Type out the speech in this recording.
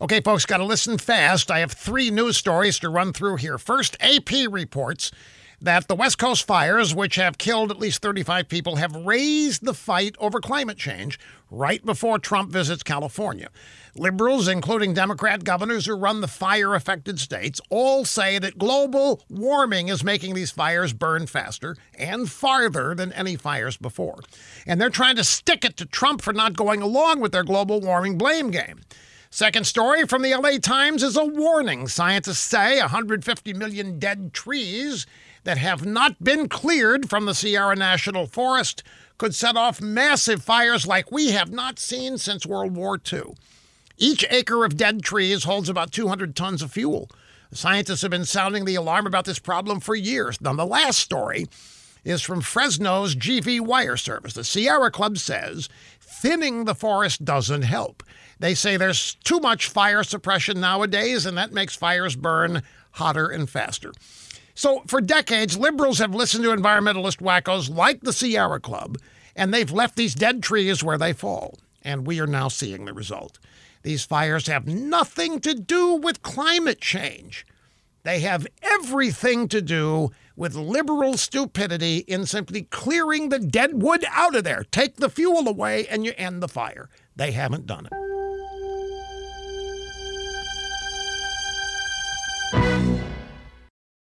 Okay, folks, got to listen fast. I have three news stories to run through here. First, AP reports that the West Coast fires, which have killed at least 35 people, have raised the fight over climate change right before Trump visits California. Liberals, including Democrat governors who run the fire affected states, all say that global warming is making these fires burn faster and farther than any fires before. And they're trying to stick it to Trump for not going along with their global warming blame game. Second story from the LA Times is a warning. Scientists say 150 million dead trees that have not been cleared from the Sierra National Forest could set off massive fires like we have not seen since World War II. Each acre of dead trees holds about 200 tons of fuel. Scientists have been sounding the alarm about this problem for years. Now, the last story is from Fresno's GV Wire Service. The Sierra Club says thinning the forest doesn't help. They say there's too much fire suppression nowadays, and that makes fires burn hotter and faster. So, for decades, liberals have listened to environmentalist wackos like the Sierra Club, and they've left these dead trees where they fall. And we are now seeing the result. These fires have nothing to do with climate change. They have everything to do with liberal stupidity in simply clearing the dead wood out of there. Take the fuel away and you end the fire. They haven't done it.